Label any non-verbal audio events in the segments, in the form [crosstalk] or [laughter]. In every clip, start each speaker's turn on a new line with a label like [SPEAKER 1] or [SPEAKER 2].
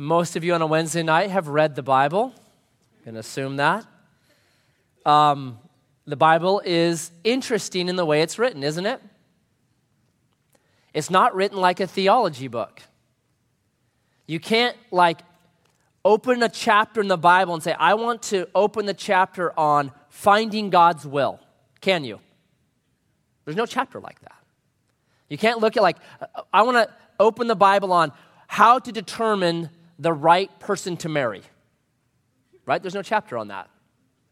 [SPEAKER 1] Most of you on a Wednesday night have read the Bible. I'm going to assume that. Um, the Bible is interesting in the way it's written, isn't it? It's not written like a theology book. You can't, like, open a chapter in the Bible and say, I want to open the chapter on finding God's will. Can you? There's no chapter like that. You can't look at, like, I want to open the Bible on how to determine the right person to marry. Right? There's no chapter on that.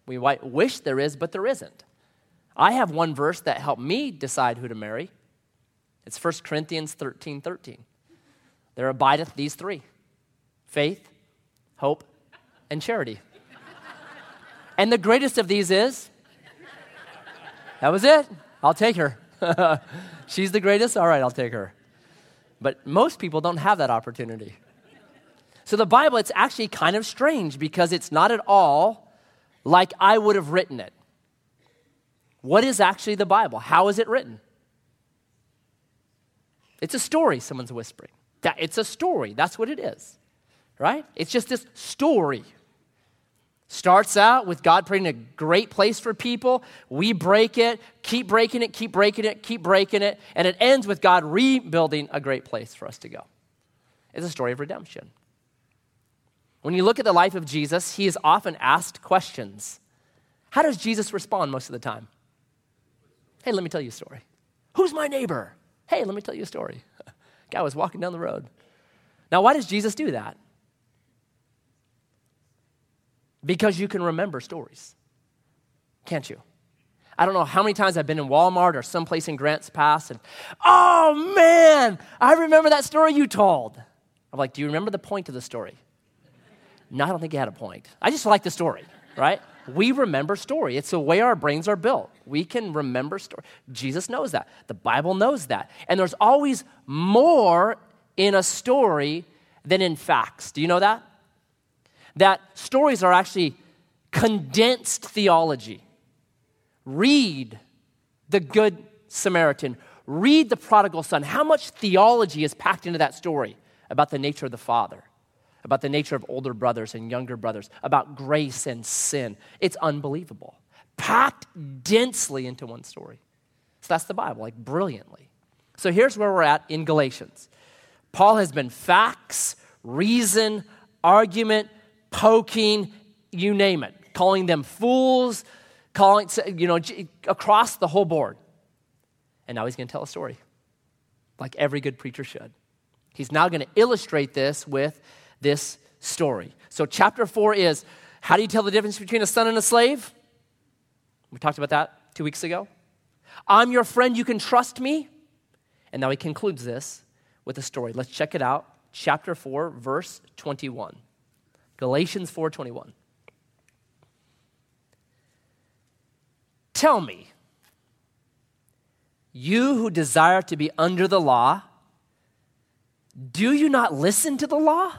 [SPEAKER 1] We might wish there is, but there isn't. I have one verse that helped me decide who to marry. It's 1 Corinthians 13 13. There abideth these three faith, hope, and charity. and the greatest of these is that was it. I'll take her. [laughs] She's the greatest? All right, I'll take her. But most people don't have that opportunity. So the Bible, it's actually kind of strange because it's not at all like I would have written it. What is actually the Bible? How is it written? It's a story, someone's whispering. That, it's a story. That's what it is, right? It's just this story. Starts out with God creating a great place for people. We break it, keep breaking it, keep breaking it, keep breaking it. And it ends with God rebuilding a great place for us to go. It's a story of redemption. When you look at the life of Jesus, he is often asked questions. How does Jesus respond most of the time? Hey, let me tell you a story. Who's my neighbor? Hey, let me tell you a story. [laughs] Guy was walking down the road. Now, why does Jesus do that? Because you can remember stories, can't you? I don't know how many times I've been in Walmart or someplace in Grants Pass and, oh man, I remember that story you told. I'm like, do you remember the point of the story? No, I don't think he had a point. I just like the story, right? We remember story. It's the way our brains are built. We can remember story. Jesus knows that. The Bible knows that. And there's always more in a story than in facts. Do you know that? That stories are actually condensed theology. Read the Good Samaritan. Read the prodigal son. How much theology is packed into that story about the nature of the Father? About the nature of older brothers and younger brothers, about grace and sin. It's unbelievable. Packed densely into one story. So that's the Bible, like brilliantly. So here's where we're at in Galatians. Paul has been facts, reason, argument, poking, you name it, calling them fools, calling, you know, across the whole board. And now he's going to tell a story, like every good preacher should. He's now going to illustrate this with this story. So, chapter four is how do you tell the difference between a son and a slave? We talked about that two weeks ago. I'm your friend, you can trust me. And now he concludes this with a story. Let's check it out. Chapter 4, verse 21. Galatians 4:21. Tell me, you who desire to be under the law, do you not listen to the law?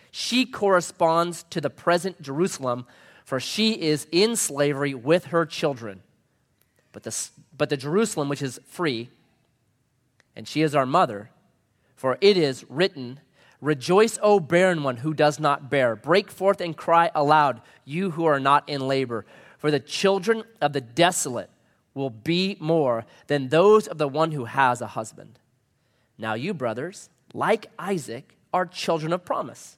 [SPEAKER 1] She corresponds to the present Jerusalem, for she is in slavery with her children. But the, but the Jerusalem, which is free, and she is our mother, for it is written, Rejoice, O barren one who does not bear. Break forth and cry aloud, you who are not in labor. For the children of the desolate will be more than those of the one who has a husband. Now, you brothers, like Isaac, are children of promise.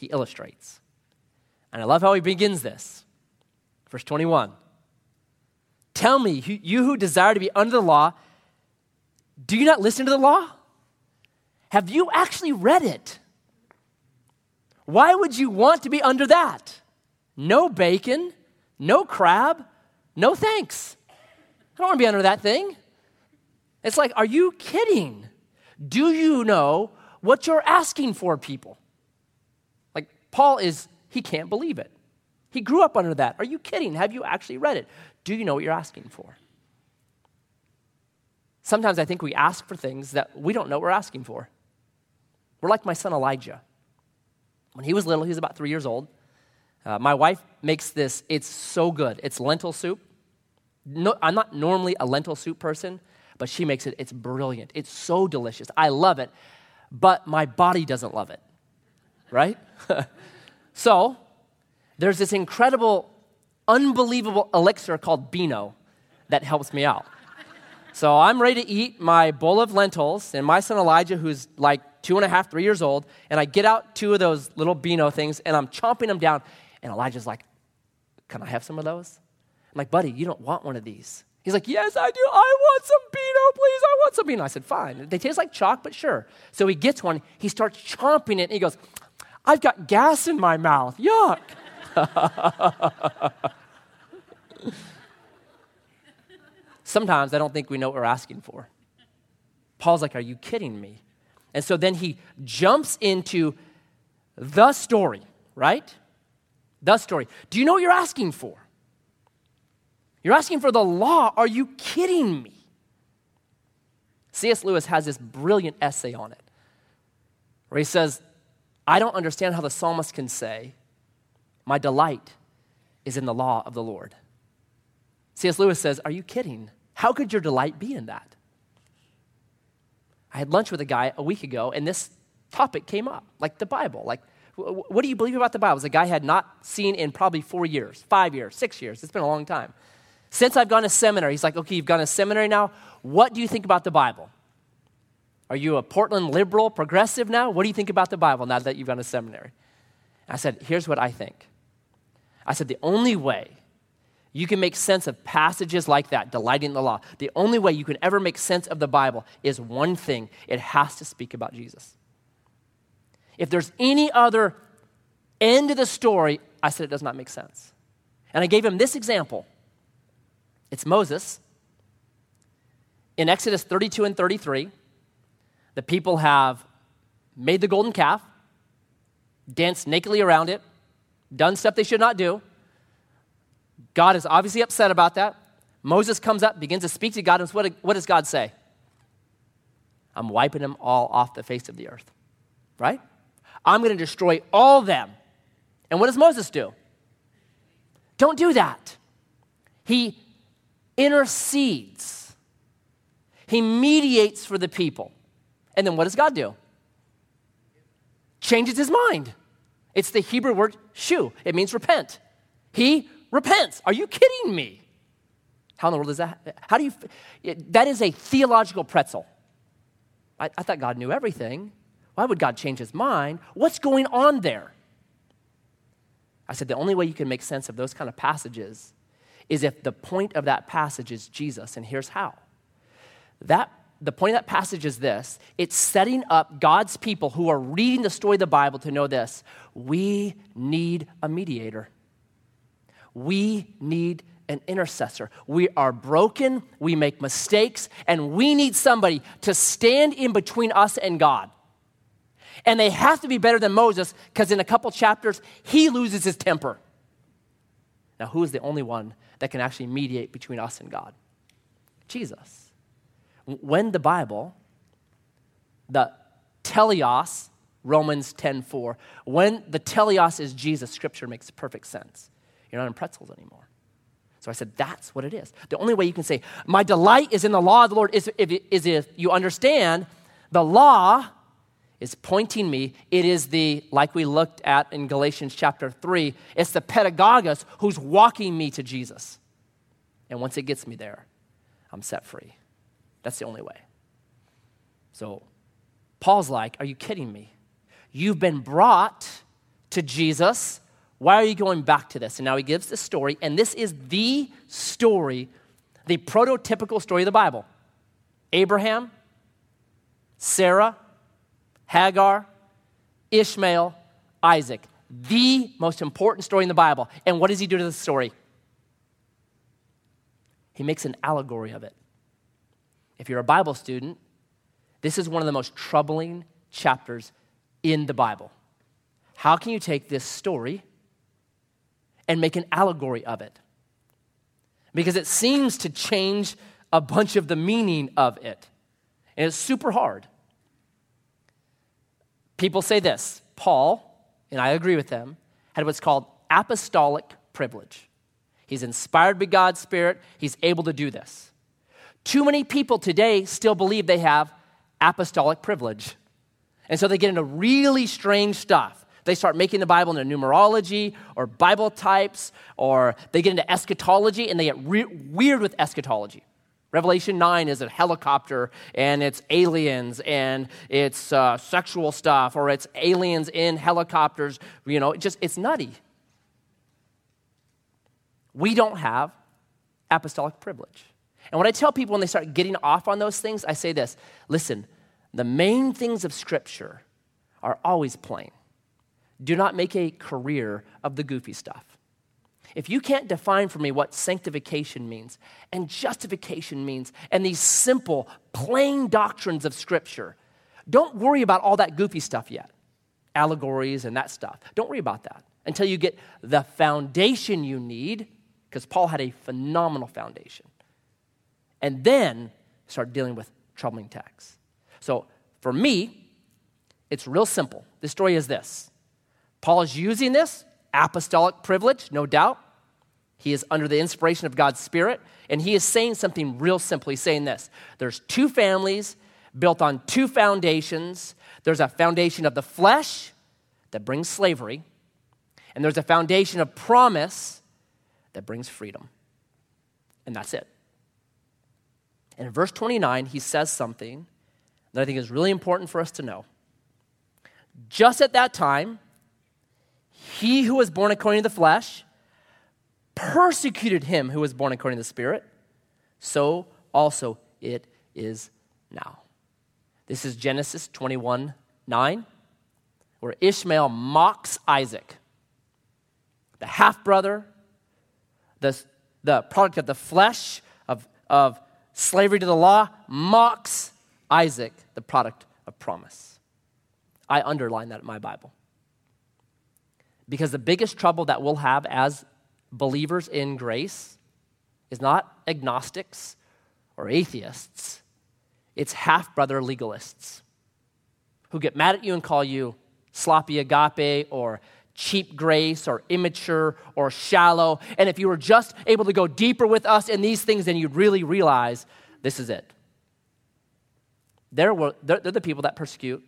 [SPEAKER 1] He illustrates. And I love how he begins this. Verse 21 Tell me, you who desire to be under the law, do you not listen to the law? Have you actually read it? Why would you want to be under that? No bacon, no crab, no thanks. I don't want to be under that thing. It's like, are you kidding? Do you know what you're asking for, people? Paul is, he can't believe it. He grew up under that. Are you kidding? Have you actually read it? Do you know what you're asking for? Sometimes I think we ask for things that we don't know what we're asking for. We're like my son Elijah. When he was little, he was about three years old. Uh, my wife makes this, it's so good. It's lentil soup. No, I'm not normally a lentil soup person, but she makes it, it's brilliant. It's so delicious. I love it, but my body doesn't love it, right? [laughs] so there's this incredible, unbelievable elixir called Beano that helps me out. So I'm ready to eat my bowl of lentils, and my son Elijah, who's like two and a half, three years old, and I get out two of those little Beano things, and I'm chomping them down, and Elijah's like, Can I have some of those? I'm like, Buddy, you don't want one of these. He's like, Yes, I do. I want some Beano, please. I want some Beano. I said, Fine. They taste like chalk, but sure. So he gets one. He starts chomping it, and he goes, I've got gas in my mouth. Yuck. Sometimes I don't think we know what we're asking for. Paul's like, Are you kidding me? And so then he jumps into the story, right? The story. Do you know what you're asking for? You're asking for the law. Are you kidding me? C.S. Lewis has this brilliant essay on it where he says, I don't understand how the psalmist can say, My delight is in the law of the Lord. C.S. Lewis says, Are you kidding? How could your delight be in that? I had lunch with a guy a week ago, and this topic came up, like the Bible. Like, what do you believe about the Bible? A guy had not seen in probably four years, five years, six years. It's been a long time. Since I've gone to seminary, he's like, okay, you've gone to seminary now. What do you think about the Bible? Are you a Portland liberal, progressive now? What do you think about the Bible now that you've gone to seminary? I said, here's what I think. I said, the only way you can make sense of passages like that, delighting in the law. The only way you can ever make sense of the Bible is one thing it has to speak about Jesus. If there's any other end of the story, I said it does not make sense. And I gave him this example it's Moses. In Exodus 32 and 33, the people have made the golden calf, danced nakedly around it, done stuff they should not do. God is obviously upset about that. Moses comes up, begins to speak to God, and what, what does God say? I'm wiping them all off the face of the earth, right? I'm going to destroy all them. And what does Moses do? Don't do that. He intercedes, he mediates for the people. And then what does God do? Changes his mind. It's the Hebrew word shu, it means repent. He repents. Are you kidding me? How in the world is that? How do you? That is a theological pretzel. I, I thought God knew everything. Why would God change his mind? What's going on there? I said the only way you can make sense of those kind of passages is if the point of that passage is Jesus, and here's how. That the point of that passage is this it's setting up God's people who are reading the story of the Bible to know this we need a mediator. We need an intercessor. We are broken, we make mistakes, and we need somebody to stand in between us and God. And they have to be better than Moses because in a couple chapters, he loses his temper. Now, who is the only one that can actually mediate between us and God? Jesus. When the Bible, the teleos, Romans 10:4, when the teleos is Jesus, scripture makes perfect sense. You're not in pretzels anymore. So I said, that's what it is. The only way you can say, my delight is in the law of the Lord, is if, is if you understand the law is pointing me. It is the, like we looked at in Galatians chapter 3, it's the pedagogos who's walking me to Jesus. And once it gets me there, I'm set free. That's the only way. So Paul's like, Are you kidding me? You've been brought to Jesus. Why are you going back to this? And now he gives this story, and this is the story, the prototypical story of the Bible Abraham, Sarah, Hagar, Ishmael, Isaac. The most important story in the Bible. And what does he do to the story? He makes an allegory of it. If you're a Bible student, this is one of the most troubling chapters in the Bible. How can you take this story and make an allegory of it? Because it seems to change a bunch of the meaning of it. And it's super hard. People say this Paul, and I agree with them, had what's called apostolic privilege. He's inspired by God's Spirit, he's able to do this. Too many people today still believe they have apostolic privilege. And so they get into really strange stuff. They start making the Bible into numerology or Bible types, or they get into eschatology and they get re- weird with eschatology. Revelation 9 is a helicopter and it's aliens and it's uh, sexual stuff or it's aliens in helicopters. You know, it just, it's nutty. We don't have apostolic privilege. And what I tell people when they start getting off on those things, I say this listen, the main things of Scripture are always plain. Do not make a career of the goofy stuff. If you can't define for me what sanctification means and justification means and these simple, plain doctrines of Scripture, don't worry about all that goofy stuff yet. Allegories and that stuff. Don't worry about that until you get the foundation you need, because Paul had a phenomenal foundation. And then start dealing with troubling texts. So for me, it's real simple. The story is this Paul is using this apostolic privilege, no doubt. He is under the inspiration of God's Spirit, and he is saying something real simply saying this there's two families built on two foundations. There's a foundation of the flesh that brings slavery, and there's a foundation of promise that brings freedom. And that's it. And in verse 29, he says something that I think is really important for us to know. Just at that time, he who was born according to the flesh persecuted him who was born according to the Spirit. So also it is now. This is Genesis 21 9, where Ishmael mocks Isaac, the half brother, the, the product of the flesh, of, of slavery to the law, mocks Isaac, the product of promise. I underline that in my Bible. Because the biggest trouble that we'll have as believers in grace is not agnostics or atheists, it's half brother legalists who get mad at you and call you sloppy agape or cheap grace or immature or shallow. And if you were just able to go deeper with us in these things, then you'd really realize this is it. They're, they're, the people that persecute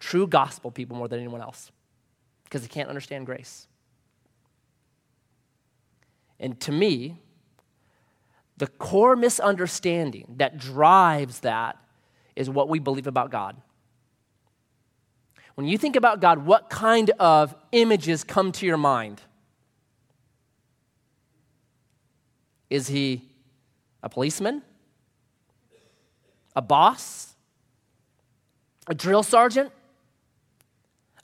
[SPEAKER 1] true gospel people more than anyone else because they can't understand grace. And to me, the core misunderstanding that drives that is what we believe about God. When you think about God, what kind of images come to your mind? Is he a policeman? A boss? A drill sergeant?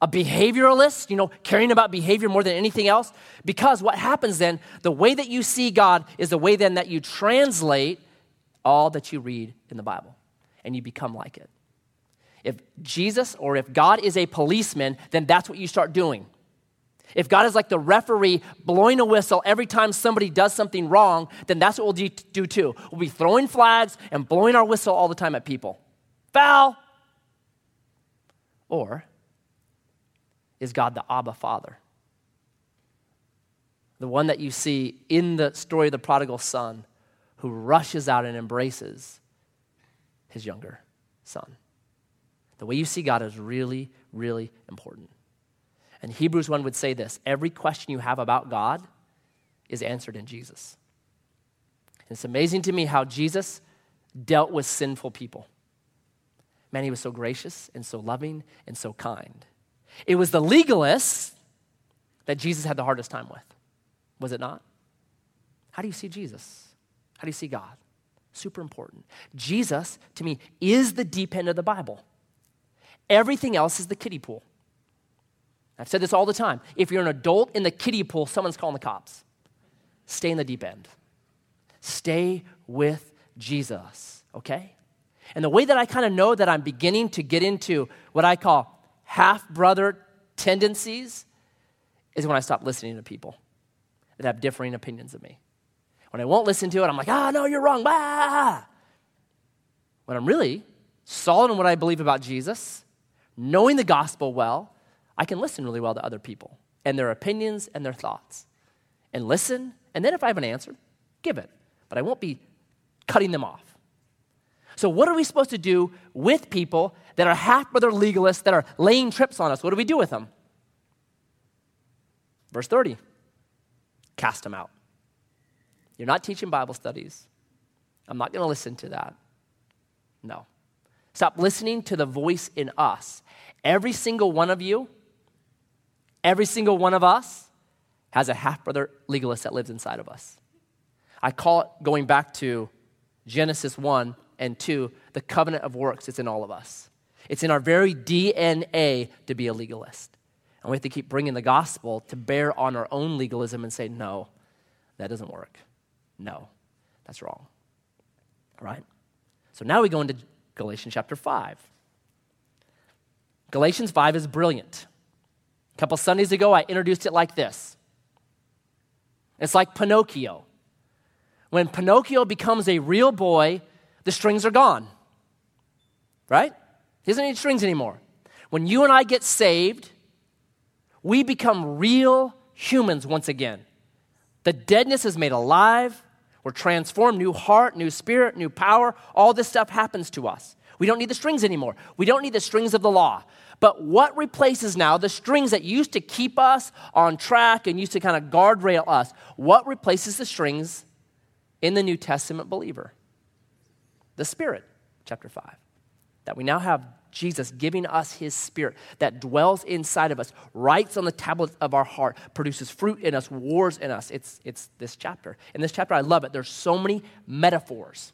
[SPEAKER 1] a behavioralist, you know, caring about behavior more than anything else. Because what happens then, the way that you see God is the way then that you translate all that you read in the Bible, and you become like it. If Jesus or if God is a policeman, then that's what you start doing. If God is like the referee blowing a whistle every time somebody does something wrong, then that's what we'll do too. We'll be throwing flags and blowing our whistle all the time at people. Foul! Or is God the Abba Father. The one that you see in the story of the prodigal son who rushes out and embraces his younger son. The way you see God is really, really important. And Hebrews 1 would say this every question you have about God is answered in Jesus. And it's amazing to me how Jesus dealt with sinful people. Man, he was so gracious and so loving and so kind. It was the legalists that Jesus had the hardest time with, was it not? How do you see Jesus? How do you see God? Super important. Jesus, to me, is the deep end of the Bible. Everything else is the kiddie pool. I've said this all the time. If you're an adult in the kiddie pool, someone's calling the cops. Stay in the deep end. Stay with Jesus, okay? And the way that I kind of know that I'm beginning to get into what I call half brother tendencies is when I stop listening to people that have differing opinions of me. When I won't listen to it, I'm like, ah, oh, no, you're wrong. Bah! When I'm really solid in what I believe about Jesus, knowing the gospel well, I can listen really well to other people and their opinions and their thoughts. And listen, and then if I have an answer, give it. But I won't be cutting them off. So, what are we supposed to do with people that are half brother legalists that are laying trips on us? What do we do with them? Verse 30 cast them out. You're not teaching Bible studies. I'm not going to listen to that. No. Stop listening to the voice in us. Every single one of you Every single one of us has a half brother legalist that lives inside of us. I call it, going back to Genesis 1 and 2, the covenant of works. It's in all of us. It's in our very DNA to be a legalist. And we have to keep bringing the gospel to bear on our own legalism and say, no, that doesn't work. No, that's wrong. All right? So now we go into Galatians chapter 5. Galatians 5 is brilliant. A couple Sundays ago, I introduced it like this it's like Pinocchio. When Pinocchio becomes a real boy, the strings are gone. Right? He doesn't need strings anymore. When you and I get saved, we become real humans once again. The deadness is made alive. We're transformed, new heart, new spirit, new power. All this stuff happens to us. We don't need the strings anymore. We don't need the strings of the law. But what replaces now the strings that used to keep us on track and used to kind of guardrail us? What replaces the strings in the New Testament believer? The Spirit, chapter 5. That we now have Jesus giving us his spirit that dwells inside of us, writes on the tablets of our heart, produces fruit in us, wars in us. It's, it's this chapter. In this chapter, I love it. There's so many metaphors.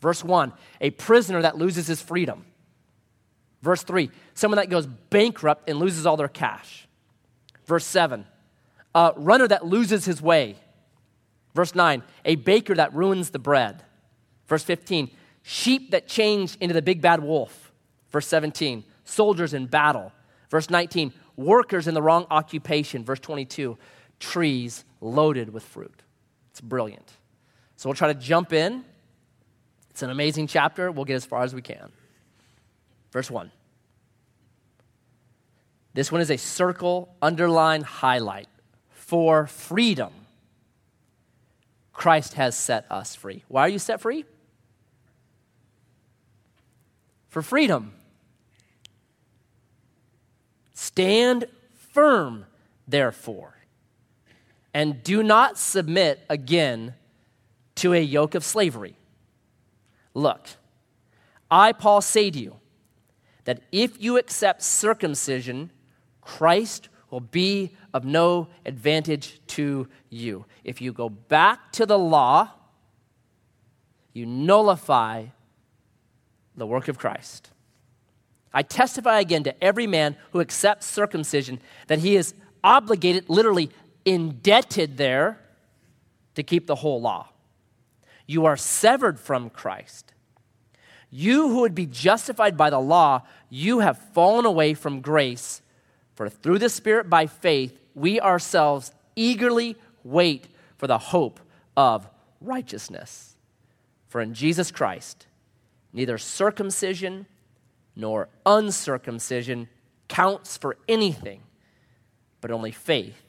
[SPEAKER 1] Verse 1 a prisoner that loses his freedom. Verse 3, someone that goes bankrupt and loses all their cash. Verse 7, a runner that loses his way. Verse 9, a baker that ruins the bread. Verse 15, sheep that change into the big bad wolf. Verse 17, soldiers in battle. Verse 19, workers in the wrong occupation. Verse 22, trees loaded with fruit. It's brilliant. So we'll try to jump in. It's an amazing chapter. We'll get as far as we can. Verse 1. This one is a circle, underline, highlight. For freedom, Christ has set us free. Why are you set free? For freedom. Stand firm, therefore, and do not submit again to a yoke of slavery. Look, I, Paul, say to you, that if you accept circumcision, Christ will be of no advantage to you. If you go back to the law, you nullify the work of Christ. I testify again to every man who accepts circumcision that he is obligated, literally indebted there, to keep the whole law. You are severed from Christ you who would be justified by the law, you have fallen away from grace. For through the Spirit by faith, we ourselves eagerly wait for the hope of righteousness. For in Jesus Christ, neither circumcision nor uncircumcision counts for anything, but only faith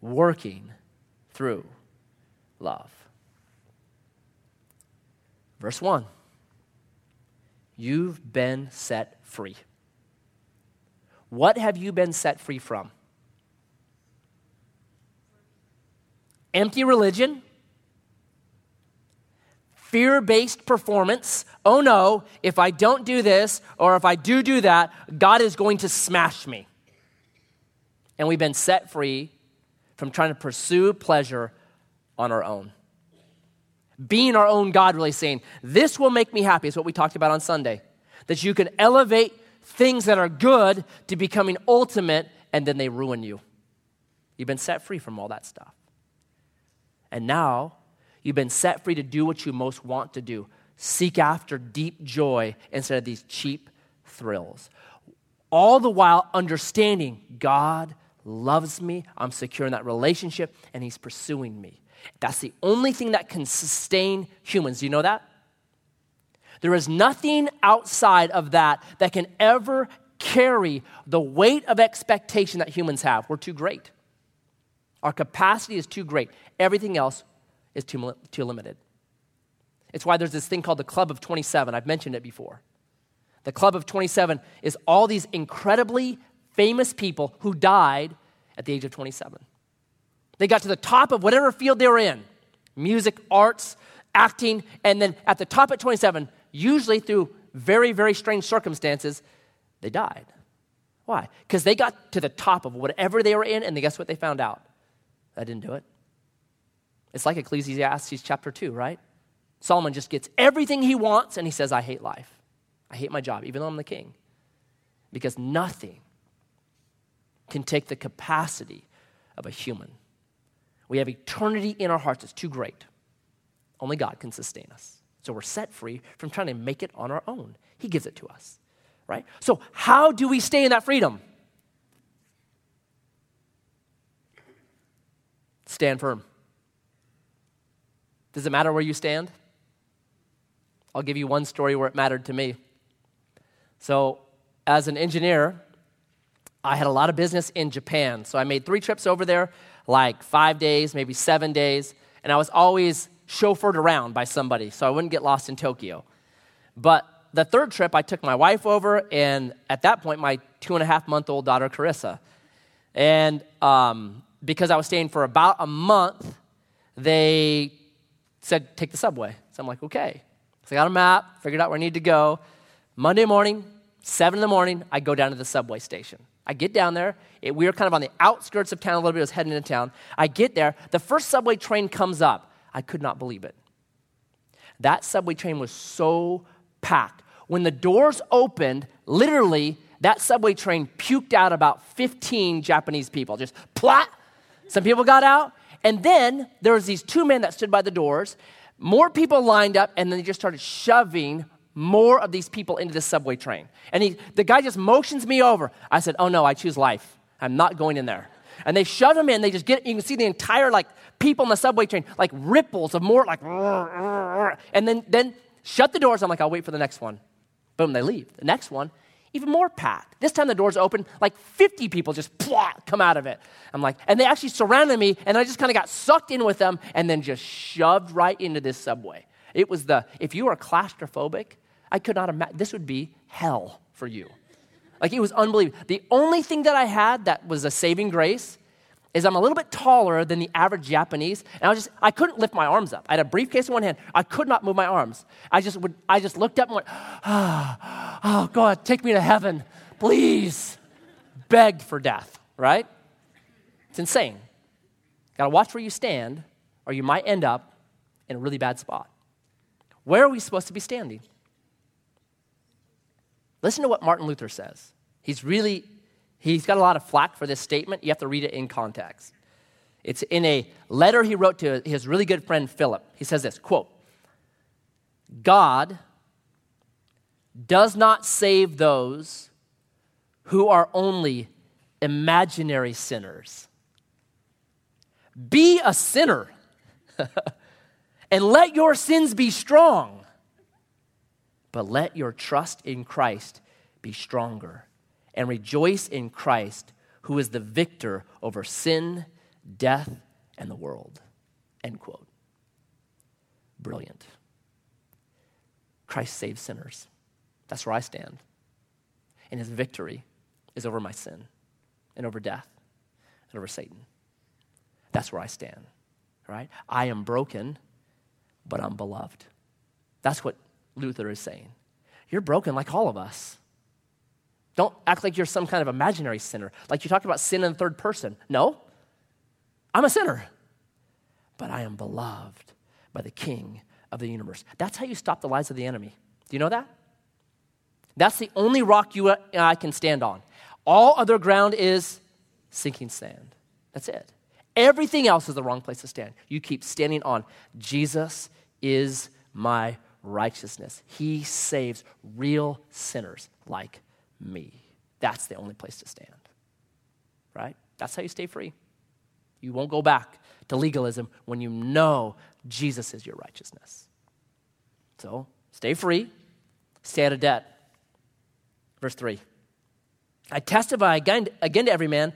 [SPEAKER 1] working through love. Verse 1. You've been set free. What have you been set free from? Empty religion, fear based performance. Oh no, if I don't do this or if I do do that, God is going to smash me. And we've been set free from trying to pursue pleasure on our own. Being our own God, really saying, This will make me happy, is what we talked about on Sunday. That you can elevate things that are good to becoming ultimate, and then they ruin you. You've been set free from all that stuff. And now you've been set free to do what you most want to do seek after deep joy instead of these cheap thrills. All the while understanding God loves me, I'm secure in that relationship, and He's pursuing me. That's the only thing that can sustain humans. Do you know that? There is nothing outside of that that can ever carry the weight of expectation that humans have. We're too great. Our capacity is too great. Everything else is too, too limited. It's why there's this thing called the Club of 27. I've mentioned it before. The Club of 27 is all these incredibly famous people who died at the age of 27. They got to the top of whatever field they were in music, arts, acting, and then at the top at 27, usually through very, very strange circumstances, they died. Why? Because they got to the top of whatever they were in, and guess what they found out? I didn't do it. It's like Ecclesiastes chapter 2, right? Solomon just gets everything he wants, and he says, I hate life. I hate my job, even though I'm the king. Because nothing can take the capacity of a human. We have eternity in our hearts. It's too great. Only God can sustain us. So we're set free from trying to make it on our own. He gives it to us, right? So, how do we stay in that freedom? Stand firm. Does it matter where you stand? I'll give you one story where it mattered to me. So, as an engineer, I had a lot of business in Japan. So, I made three trips over there, like five days, maybe seven days, and I was always chauffeured around by somebody so I wouldn't get lost in Tokyo. But the third trip, I took my wife over, and at that point, my two and a half month old daughter, Carissa. And um, because I was staying for about a month, they said, take the subway. So I'm like, okay. So I got a map, figured out where I need to go. Monday morning, 7 in the morning, I go down to the subway station. I get down there. It, we were kind of on the outskirts of town a little bit. I was heading into town. I get there. The first subway train comes up. I could not believe it. That subway train was so packed. When the doors opened, literally, that subway train puked out about 15 Japanese people. Just plot. Some people got out. And then there was these two men that stood by the doors. More people lined up, and then they just started shoving more of these people into the subway train. And he, the guy just motions me over. I said, Oh no, I choose life. I'm not going in there. And they shove him in. They just get, you can see the entire like people in the subway train, like ripples of more like, and then, then shut the doors. I'm like, I'll wait for the next one. Boom, they leave. The next one, even more packed. This time the doors open, like 50 people just plot, come out of it. I'm like, and they actually surrounded me, and I just kind of got sucked in with them and then just shoved right into this subway. It was the, if you are claustrophobic, I could not imagine, this would be hell for you. Like it was unbelievable. The only thing that I had that was a saving grace is I'm a little bit taller than the average Japanese, and I was just I couldn't lift my arms up. I had a briefcase in one hand. I could not move my arms. I just would I just looked up and went, oh, oh God, take me to heaven, please. Begged for death, right? It's insane. Gotta watch where you stand, or you might end up in a really bad spot. Where are we supposed to be standing? Listen to what Martin Luther says. He's really, he's got a lot of flack for this statement. You have to read it in context. It's in a letter he wrote to his really good friend Philip. He says this quote, God does not save those who are only imaginary sinners. Be a sinner [laughs] and let your sins be strong but let your trust in Christ be stronger and rejoice in Christ, who is the victor over sin, death, and the world. End quote. Brilliant. Christ saves sinners. That's where I stand. And his victory is over my sin and over death and over Satan. That's where I stand. Right? I am broken, but I'm beloved. That's what Luther is saying. You're broken like all of us. Don't act like you're some kind of imaginary sinner, like you talked about sin in the third person. No, I'm a sinner, but I am beloved by the King of the universe. That's how you stop the lies of the enemy. Do you know that? That's the only rock you and I can stand on. All other ground is sinking sand. That's it. Everything else is the wrong place to stand. You keep standing on Jesus is my righteousness. He saves real sinners like me. That's the only place to stand. Right? That's how you stay free. You won't go back to legalism when you know Jesus is your righteousness. So stay free, stay out of debt. Verse 3 I testify again, again to every man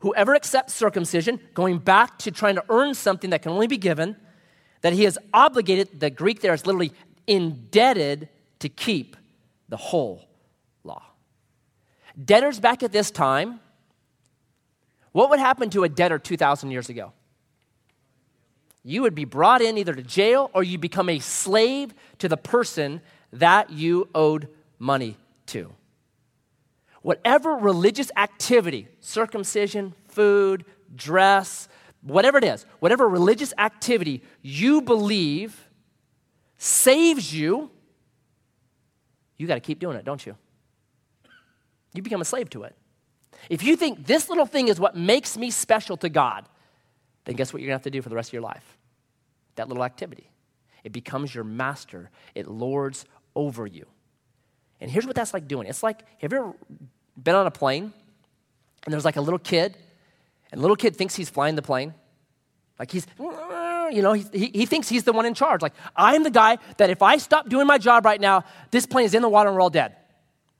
[SPEAKER 1] whoever accepts circumcision, going back to trying to earn something that can only be given, that he is obligated, the Greek there is literally indebted to keep the whole. Debtors back at this time, what would happen to a debtor 2,000 years ago? You would be brought in either to jail or you become a slave to the person that you owed money to whatever religious activity, circumcision, food, dress, whatever it is, whatever religious activity you believe saves you, you got to keep doing it, don't you? You become a slave to it. If you think this little thing is what makes me special to God, then guess what you're going to have to do for the rest of your life? That little activity. It becomes your master, it lords over you. And here's what that's like doing. It's like, have you ever been on a plane and there's like a little kid, and the little kid thinks he's flying the plane. Like he's, you know, he, he thinks he's the one in charge. Like, I'm the guy that if I stop doing my job right now, this plane is in the water and we're all dead.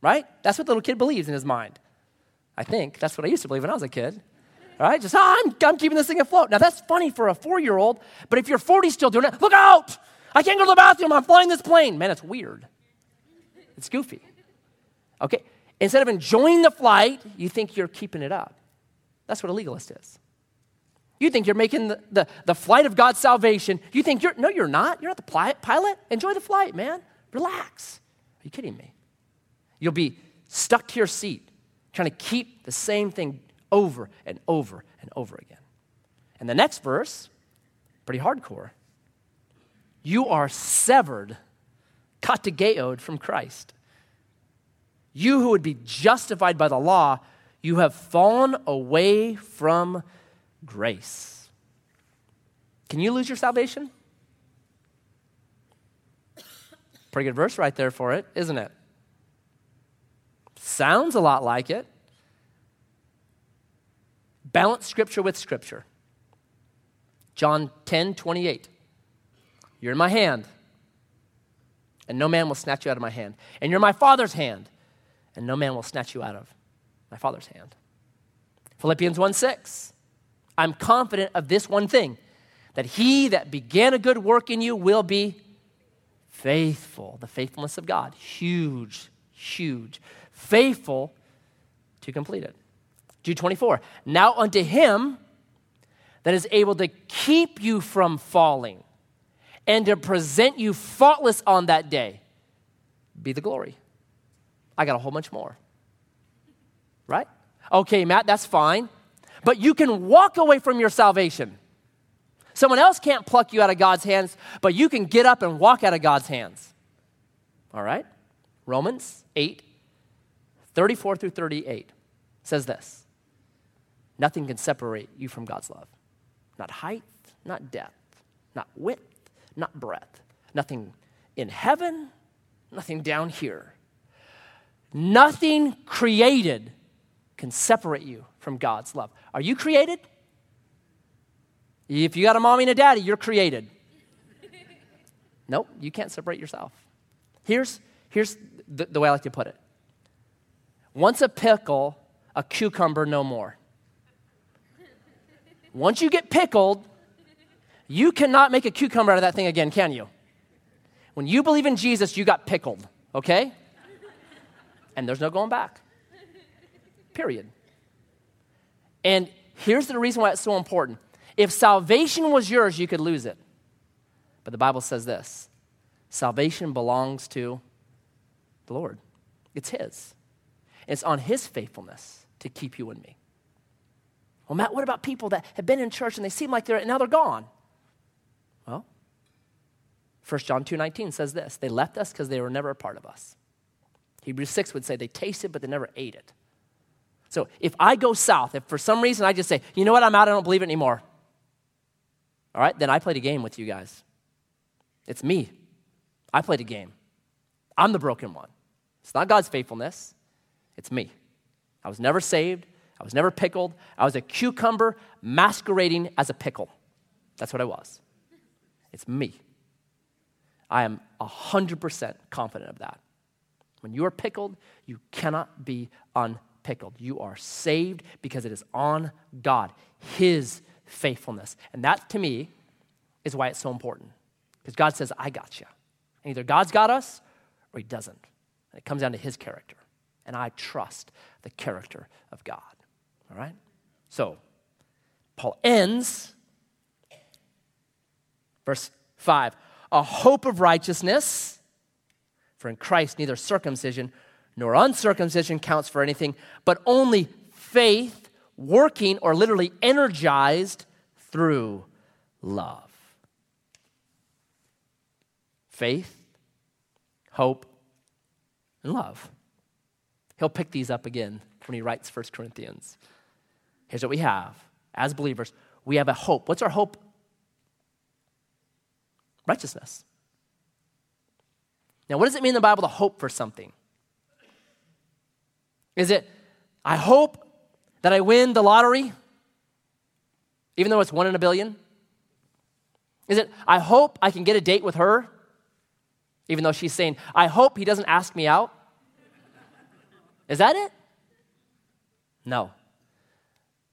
[SPEAKER 1] Right? That's what the little kid believes in his mind. I think. That's what I used to believe when I was a kid. Right? Just, oh, I'm, I'm keeping this thing afloat. Now, that's funny for a four year old, but if you're 40 still doing it, look out! I can't go to the bathroom. I'm flying this plane. Man, it's weird. It's goofy. Okay, Instead of enjoying the flight, you think you're keeping it up. That's what a legalist is. You think you're making the, the, the flight of God's salvation. You think you're, no, you're not. You're not the pilot. Enjoy the flight, man. Relax. Are you kidding me? You'll be stuck to your seat trying to keep the same thing over and over and over again. And the next verse, pretty hardcore. You are severed, katargeo from Christ. You who would be justified by the law, you have fallen away from grace. Can you lose your salvation? [coughs] Pretty good verse right there for it, isn't it? Sounds a lot like it. Balance scripture with scripture. John 10 28. You're in my hand, and no man will snatch you out of my hand. And you're my father's hand, and no man will snatch you out of my Father's hand. Philippians 1 6. I'm confident of this one thing that he that began a good work in you will be faithful. The faithfulness of God. Huge, huge. Faithful to complete it. Jude 24. Now unto him that is able to keep you from falling and to present you faultless on that day be the glory. I got a whole bunch more. Right? Okay, Matt, that's fine. But you can walk away from your salvation. Someone else can't pluck you out of God's hands, but you can get up and walk out of God's hands. All right? Romans 8, 34 through 38 says this Nothing can separate you from God's love. Not height, not depth, not width, not breadth. Nothing in heaven, nothing down here. Nothing created can separate you from God's love. Are you created? If you got a mommy and a daddy, you're created. nope, you can't separate yourself. Here's, here's the, the way I like to put it once a pickle, a cucumber no more. Once you get pickled, you cannot make a cucumber out of that thing again, can you? When you believe in Jesus, you got pickled, okay? and there's no going back. Period. And here's the reason why it's so important. If salvation was yours, you could lose it. But the Bible says this salvation belongs to the Lord, it's His. It's on his faithfulness to keep you and me. Well, Matt, what about people that have been in church and they seem like they're now they're gone? Well, 1 John 2:19 says this, they left us because they were never a part of us. Hebrews 6 would say they tasted but they never ate it. So if I go south, if for some reason I just say, you know what, I'm out, I don't believe it anymore. All right, then I played a game with you guys. It's me. I played a game. I'm the broken one. It's not God's faithfulness, it's me. I was never saved. I was never pickled. I was a cucumber masquerading as a pickle. That's what I was. It's me. I am 100% confident of that. When you are pickled, you cannot be unpickled. You are saved because it is on God, His faithfulness. And that, to me, is why it's so important. Because God says, I got you. And either God's got us or He doesn't. And it comes down to His character. And I trust the character of God. All right? So, Paul ends, verse 5 a hope of righteousness, for in Christ neither circumcision nor uncircumcision counts for anything, but only faith working or literally energized through love. Faith, hope, and love. He'll pick these up again when he writes 1 Corinthians. Here's what we have as believers we have a hope. What's our hope? Righteousness. Now, what does it mean in the Bible to hope for something? Is it, I hope that I win the lottery, even though it's one in a billion? Is it, I hope I can get a date with her, even though she's saying, I hope he doesn't ask me out? Is that it? No.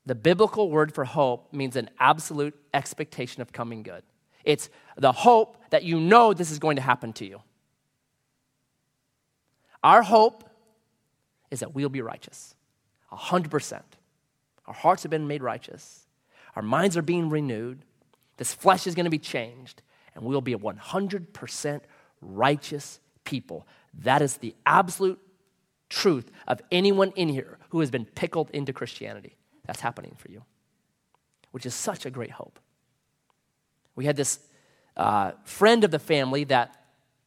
[SPEAKER 1] The biblical word for hope means an absolute expectation of coming good. It's the hope that you know this is going to happen to you. Our hope is that we'll be righteous, 100%. Our hearts have been made righteous, our minds are being renewed, this flesh is going to be changed, and we'll be a 100% righteous people. That is the absolute truth of anyone in here who has been pickled into Christianity. That's happening for you, which is such a great hope. We had this uh, friend of the family that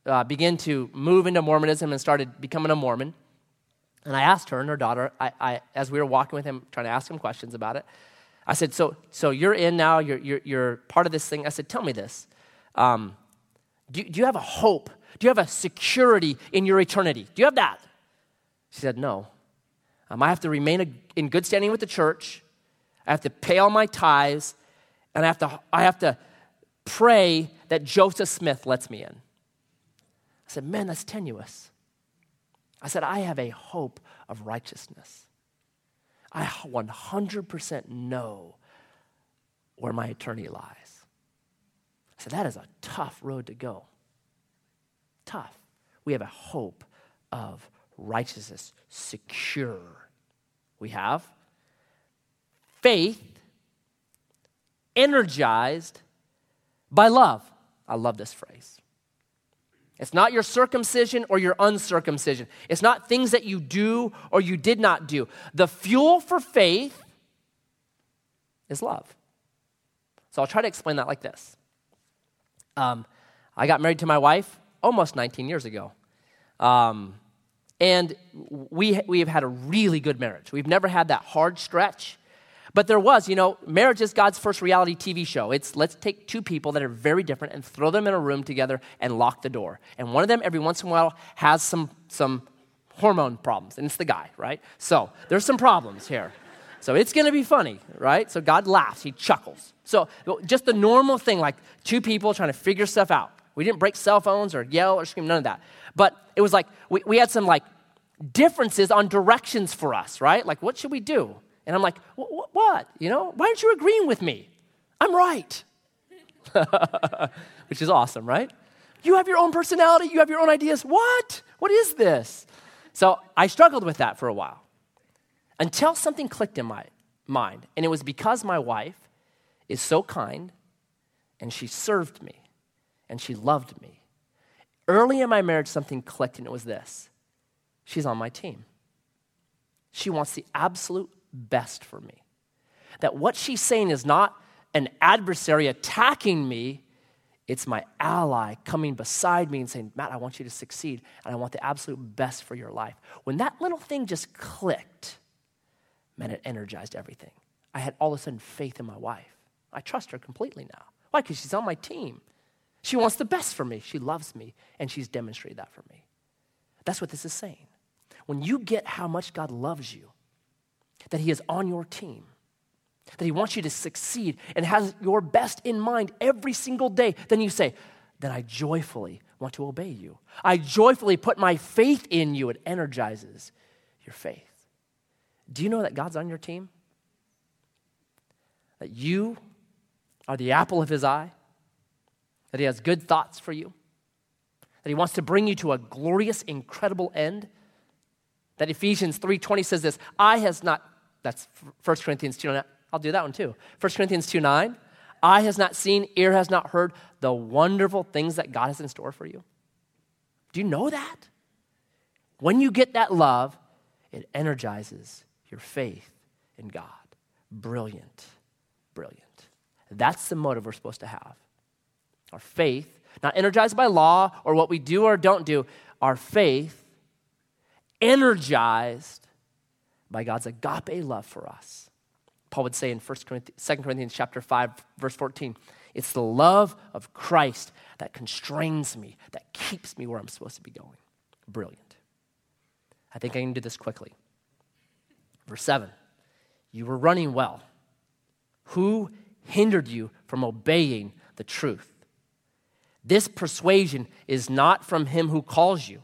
[SPEAKER 1] uh, began to move into Mormonism and started becoming a Mormon. And I asked her and her daughter, I, I, as we were walking with him, trying to ask him questions about it, I said, So, so you're in now, you're, you're, you're part of this thing. I said, Tell me this. Um, do, do you have a hope? Do you have a security in your eternity? Do you have that? She said, No. Um, I have to remain in good standing with the church. I have to pay all my tithes. And I have to, I have to pray that Joseph Smith lets me in. I said, Man, that's tenuous. I said, I have a hope of righteousness. I 100% know where my attorney lies. I said, That is a tough road to go. Tough. We have a hope of righteousness, secure. We have faith energized by love. I love this phrase. It's not your circumcision or your uncircumcision. It's not things that you do or you did not do. The fuel for faith is love. So I'll try to explain that like this. Um, I got married to my wife almost 19 years ago. Um, and we, we have had a really good marriage. We've never had that hard stretch. But there was, you know, marriage is God's first reality TV show. It's let's take two people that are very different and throw them in a room together and lock the door. And one of them, every once in a while, has some, some hormone problems, and it's the guy, right? So there's some problems here. So it's going to be funny, right? So God laughs, he chuckles. So just the normal thing, like two people trying to figure stuff out. We didn't break cell phones or yell or scream, none of that. But it was like we, we had some like differences on directions for us, right? Like, what should we do? And I'm like, what? You know, why aren't you agreeing with me? I'm right. [laughs] Which is awesome, right? You have your own personality, you have your own ideas. What? What is this? So I struggled with that for a while until something clicked in my mind. And it was because my wife is so kind and she served me and she loved me. Early in my marriage, something clicked, and it was this she's on my team. She wants the absolute best for me. That what she's saying is not an adversary attacking me, it's my ally coming beside me and saying, Matt, I want you to succeed, and I want the absolute best for your life. When that little thing just clicked, man, it energized everything. I had all of a sudden faith in my wife. I trust her completely now. Why? Because she's on my team. She wants the best for me. She loves me, and she's demonstrated that for me. That's what this is saying. When you get how much God loves you, that He is on your team, that He wants you to succeed and has your best in mind every single day, then you say, Then I joyfully want to obey you. I joyfully put my faith in you. It energizes your faith. Do you know that God's on your team? That you are the apple of His eye? That He has good thoughts for you? That He wants to bring you to a glorious, incredible end? That Ephesians 3:20 says this, "I has not that's 1 Corinthians 2 I'll do that one too. 1 Corinthians 2 9. Eye has not seen, ear has not heard the wonderful things that God has in store for you. Do you know that? When you get that love, it energizes your faith in God. Brilliant. Brilliant. That's the motive we're supposed to have. Our faith, not energized by law or what we do or don't do, our faith energized by God's agape love for us. Paul would say in 1 Corinthians, 2 Corinthians chapter 5, verse 14, it's the love of Christ that constrains me, that keeps me where I'm supposed to be going. Brilliant. I think I can do this quickly. Verse 7 You were running well. Who hindered you from obeying the truth? This persuasion is not from him who calls you.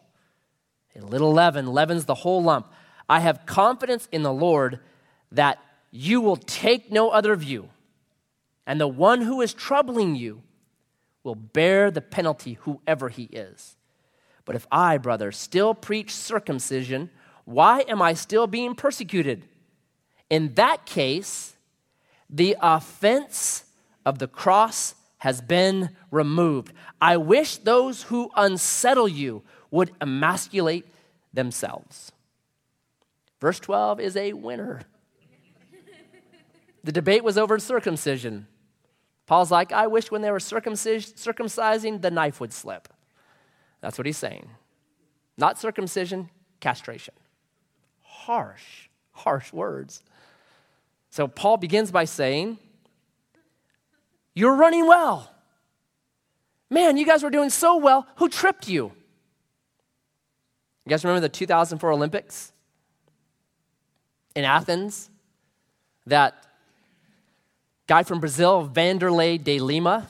[SPEAKER 1] A little leaven leavens the whole lump. I have confidence in the Lord that you will take no other view, and the one who is troubling you will bear the penalty, whoever he is. But if I, brother, still preach circumcision, why am I still being persecuted? In that case, the offense of the cross has been removed. I wish those who unsettle you would emasculate themselves. Verse 12 is a winner. The debate was over circumcision. Paul's like, I wish when they were circumcising, the knife would slip. That's what he's saying. Not circumcision, castration. Harsh, harsh words. So Paul begins by saying, You're running well. Man, you guys were doing so well. Who tripped you? You guys remember the 2004 Olympics in Athens? That guy from Brazil, Vanderlei de Lima,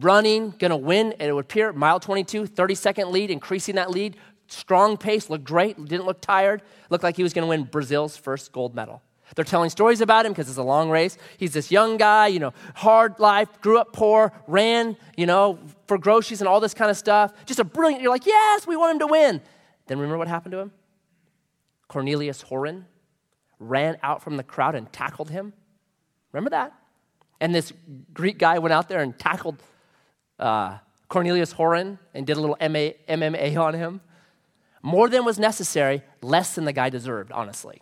[SPEAKER 1] running, gonna win, and it would appear mile 22, 30 second lead, increasing that lead, strong pace, looked great, didn't look tired, looked like he was gonna win Brazil's first gold medal. They're telling stories about him because it's a long race. He's this young guy, you know, hard life, grew up poor, ran, you know, for groceries and all this kind of stuff. Just a brilliant, you're like, yes, we want him to win. Then remember what happened to him? Cornelius Horan ran out from the crowd and tackled him. Remember that? And this Greek guy went out there and tackled uh, Cornelius Horan and did a little MA, MMA on him. More than was necessary, less than the guy deserved, honestly.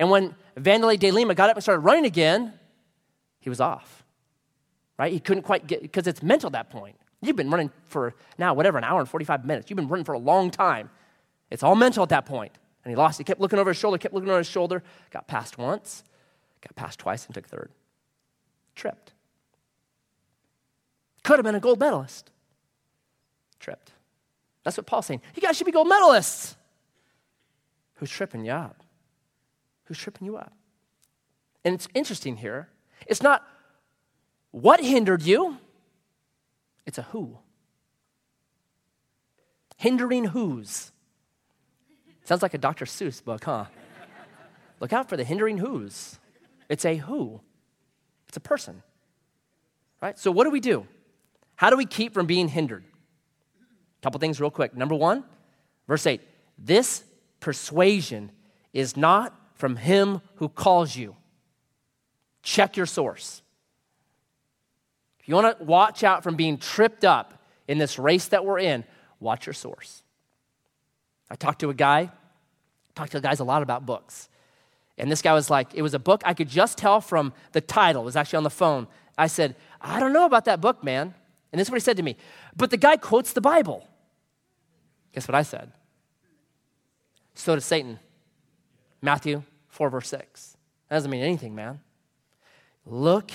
[SPEAKER 1] And when Vanderlei de Lima got up and started running again, he was off. Right? He couldn't quite get, because it's mental at that point. You've been running for now, whatever, an hour and 45 minutes. You've been running for a long time. It's all mental at that point. And he lost. He kept looking over his shoulder, kept looking over his shoulder, got passed once, got passed twice, and took third. Tripped. Could have been a gold medalist. Tripped. That's what Paul's saying. You guys should be gold medalists. Who's tripping you up? Who's tripping you up? And it's interesting here. It's not what hindered you, it's a who. Hindering who's. Sounds like a Dr. Seuss book, huh? Look out for the hindering who's. It's a who, it's a person. Right? So, what do we do? How do we keep from being hindered? A couple things, real quick. Number one, verse 8 this persuasion is not from him who calls you. Check your source. If you want to watch out from being tripped up in this race that we're in, watch your source. I talked to a guy, talked to guys a lot about books. And this guy was like, it was a book I could just tell from the title. It was actually on the phone. I said, I don't know about that book, man. And this is what he said to me. But the guy quotes the Bible. Guess what I said? So does Satan. Matthew 4, verse 6. That doesn't mean anything, man. Look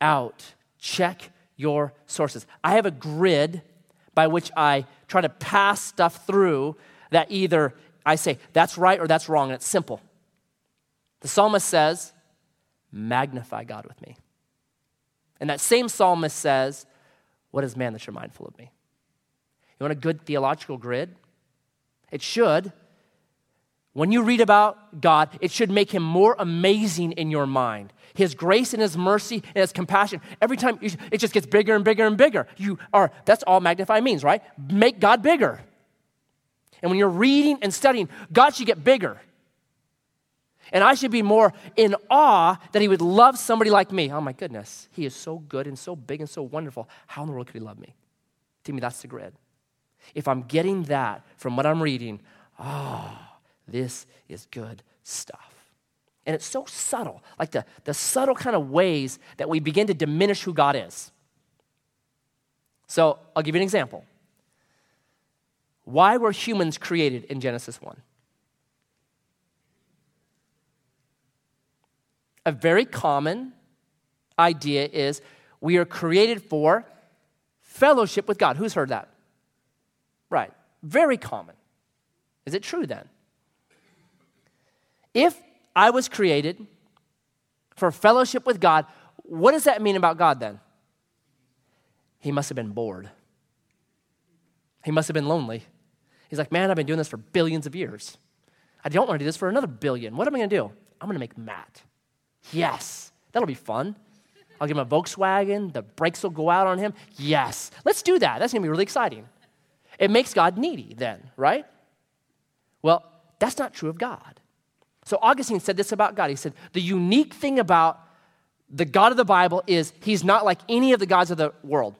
[SPEAKER 1] out. Check your sources. I have a grid by which I try to pass stuff through that either I say that's right or that's wrong, and it's simple. The psalmist says, Magnify God with me. And that same psalmist says, What is man that you're mindful of me? You want a good theological grid? It should. When you read about God, it should make him more amazing in your mind. His grace and his mercy and his compassion. Every time it just gets bigger and bigger and bigger. You are, that's all magnify means, right? Make God bigger. And when you're reading and studying, God should get bigger. And I should be more in awe that he would love somebody like me. Oh my goodness, he is so good and so big and so wonderful. How in the world could he love me? To me, that's the grid. If I'm getting that from what I'm reading, oh, this is good stuff. And it's so subtle, like the, the subtle kind of ways that we begin to diminish who God is. So I'll give you an example. Why were humans created in Genesis 1? A very common idea is we are created for fellowship with God. Who's heard that? Right. Very common. Is it true then? If I was created for fellowship with God, what does that mean about God then? He must have been bored. He must have been lonely. He's like, man, I've been doing this for billions of years. I don't want to do this for another billion. What am I going to do? I'm going to make Matt. Yes, that'll be fun. I'll give him a Volkswagen. The brakes will go out on him. Yes, let's do that. That's going to be really exciting. It makes God needy then, right? Well, that's not true of God. So Augustine said this about God. He said, the unique thing about the God of the Bible is he's not like any of the gods of the world.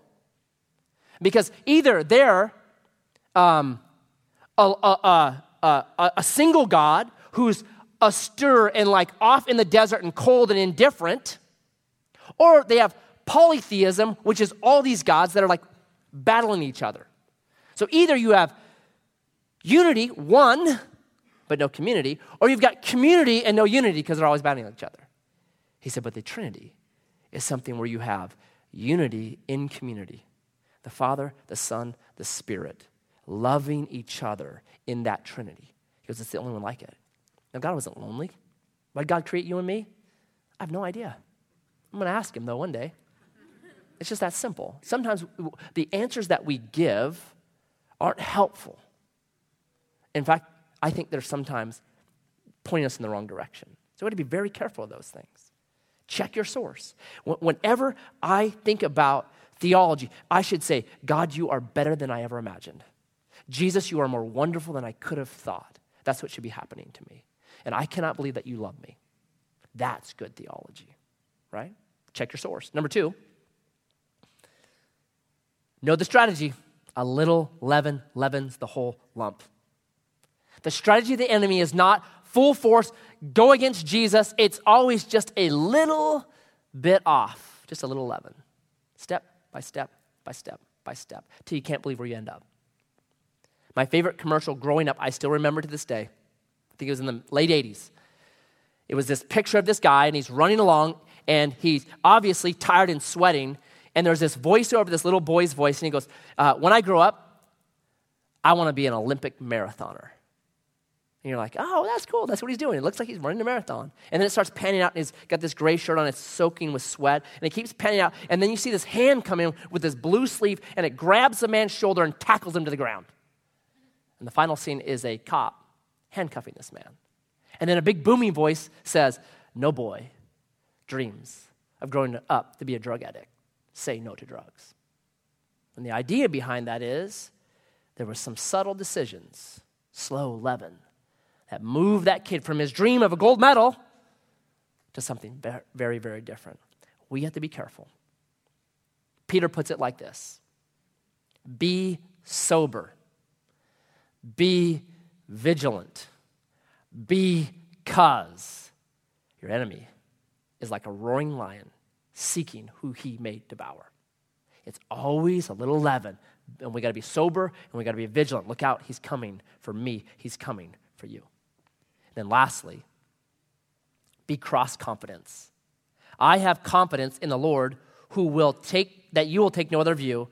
[SPEAKER 1] Because either they're um, a, a, a, a single God who's astir and like off in the desert and cold and indifferent, or they have polytheism, which is all these gods that are like battling each other. So either you have unity, one, but no community, or you've got community and no unity because they're always battling each other. He said, but the Trinity is something where you have unity in community the Father, the Son, the Spirit, loving each other in that Trinity. Goes, it's the only one like it. Now, God wasn't lonely. Why did God create you and me? I have no idea. I'm going to ask Him, though, one day. It's just that simple. Sometimes the answers that we give aren't helpful. In fact, I think they're sometimes pointing us in the wrong direction. So we have to be very careful of those things. Check your source. Whenever I think about theology, I should say, God, you are better than I ever imagined. Jesus, you are more wonderful than I could have thought. That's what should be happening to me. And I cannot believe that you love me. That's good theology, right? Check your source. Number two, know the strategy. A little leaven leavens the whole lump. The strategy of the enemy is not full force, go against Jesus. It's always just a little bit off, just a little leaven. Step by step by step by step, till you can't believe where you end up. My favorite commercial growing up, I still remember to this day. I think it was in the late 80s. It was this picture of this guy, and he's running along, and he's obviously tired and sweating. And there's this voiceover, this little boy's voice, and he goes, uh, When I grow up, I want to be an Olympic marathoner. And you're like, oh, that's cool. That's what he's doing. It looks like he's running a marathon. And then it starts panning out, and he's got this gray shirt on, it's soaking with sweat, and it keeps panning out. And then you see this hand come in with this blue sleeve, and it grabs the man's shoulder and tackles him to the ground. And the final scene is a cop handcuffing this man. And then a big booming voice says, No boy dreams of growing up to be a drug addict. Say no to drugs. And the idea behind that is there were some subtle decisions, slow leaven, that moved that kid from his dream of a gold medal to something very, very different. We have to be careful. Peter puts it like this Be sober, be vigilant, because Your enemy is like a roaring lion seeking who he may devour. It's always a little leaven, and we got to be sober and we got to be vigilant. Look out, he's coming for me, he's coming for you. Then, lastly, be cross confidence. I have confidence in the Lord who will take, that you will take no other view.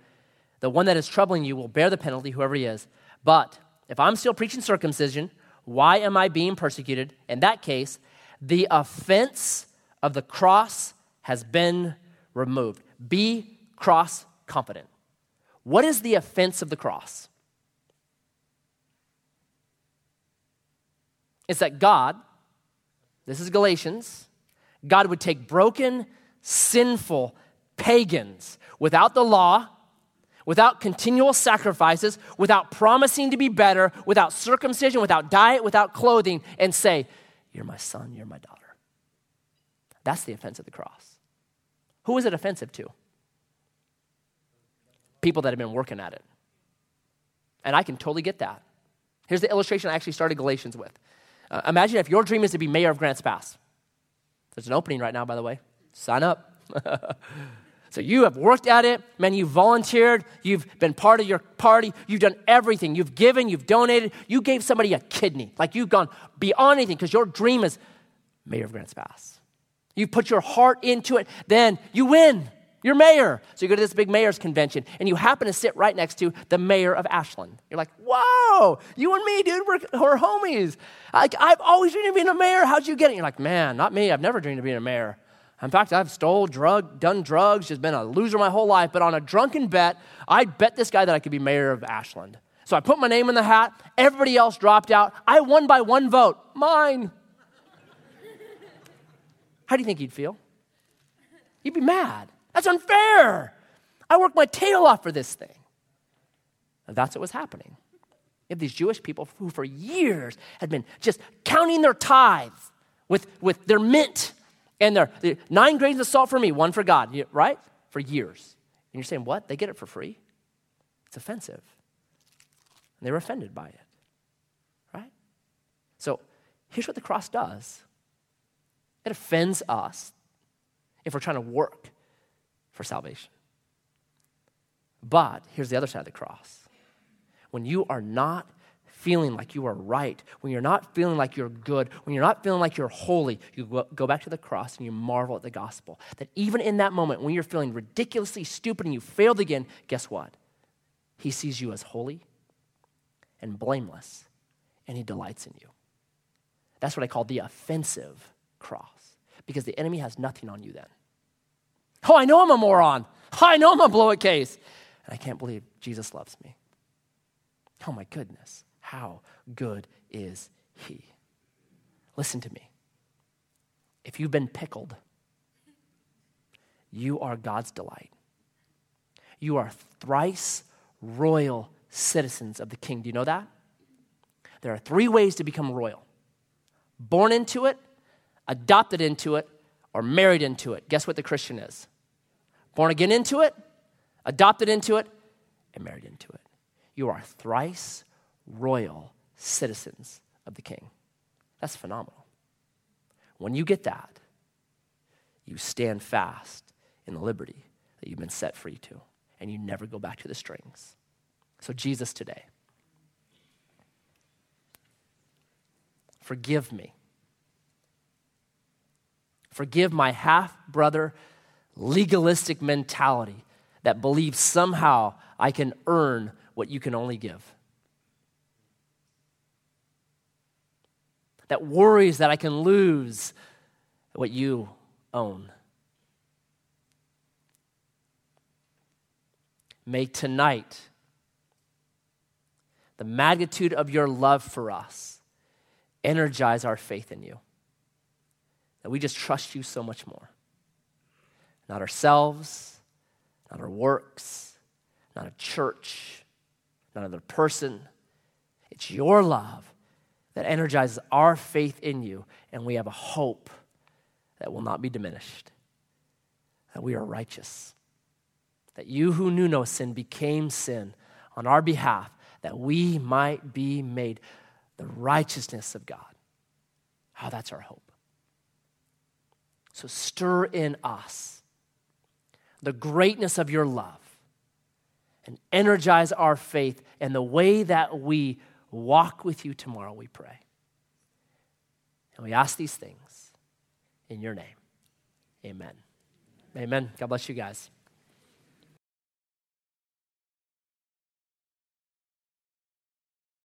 [SPEAKER 1] The one that is troubling you will bear the penalty, whoever he is. But if I'm still preaching circumcision, why am I being persecuted? In that case, the offense of the cross has been removed. Be cross confident. What is the offense of the cross? It's that God, this is Galatians, God would take broken, sinful pagans without the law, without continual sacrifices, without promising to be better, without circumcision, without diet, without clothing, and say, You're my son, you're my daughter. That's the offense of the cross. Who is it offensive to? People that have been working at it. And I can totally get that. Here's the illustration I actually started Galatians with. Uh, imagine if your dream is to be mayor of Grants Pass. There's an opening right now, by the way. Sign up. [laughs] so you have worked at it, man. You've volunteered. You've been part of your party. You've done everything. You've given. You've donated. You gave somebody a kidney. Like you've gone beyond anything because your dream is mayor of Grants Pass. You've put your heart into it. Then you win. You're mayor. So you go to this big mayor's convention and you happen to sit right next to the mayor of Ashland. You're like, whoa, you and me, dude, we're, we're homies. Like, I've always dreamed of being a mayor. How'd you get it? You're like, man, not me. I've never dreamed of being a mayor. In fact, I've stole, drug, done drugs, just been a loser my whole life. But on a drunken bet, I bet this guy that I could be mayor of Ashland. So I put my name in the hat. Everybody else dropped out. I won by one vote. Mine. How do you think he'd feel? He'd be mad. That's unfair. I worked my tail off for this thing. And that's what was happening. You have these Jewish people who, for years, had been just counting their tithes with, with their mint and their, their nine grains of salt for me, one for God, right? For years. And you're saying, what? They get it for free? It's offensive. And they were offended by it, right? So here's what the cross does it offends us if we're trying to work for salvation. But here's the other side of the cross. When you are not feeling like you are right, when you're not feeling like you're good, when you're not feeling like you're holy, you go back to the cross and you marvel at the gospel. That even in that moment, when you're feeling ridiculously stupid and you failed again, guess what? He sees you as holy and blameless, and he delights in you. That's what I call the offensive cross, because the enemy has nothing on you then. Oh, I know I'm a moron. Oh, I know I'm a blow it case. And I can't believe Jesus loves me. Oh my goodness. How good is he? Listen to me. If you've been pickled, you are God's delight. You are thrice royal citizens of the king. Do you know that? There are three ways to become royal born into it, adopted into it, or married into it. Guess what the Christian is? Born again into it, adopted into it, and married into it. You are thrice royal citizens of the king. That's phenomenal. When you get that, you stand fast in the liberty that you've been set free to, and you never go back to the strings. So, Jesus, today, forgive me. Forgive my half brother legalistic mentality that believes somehow I can earn what you can only give. That worries that I can lose what you own. May tonight, the magnitude of your love for us energize our faith in you. That we just trust you so much more not ourselves, not our works, not a church, not another person. It's your love that energizes our faith in you, and we have a hope that will not be diminished, that we are righteous, that you who knew no sin became sin on our behalf, that we might be made the righteousness of God. Oh, that's our hope. So stir in us the greatness of your love and energize our faith and the way that we walk with you tomorrow, we pray. And we ask these things in your name. Amen. Amen. God bless you guys.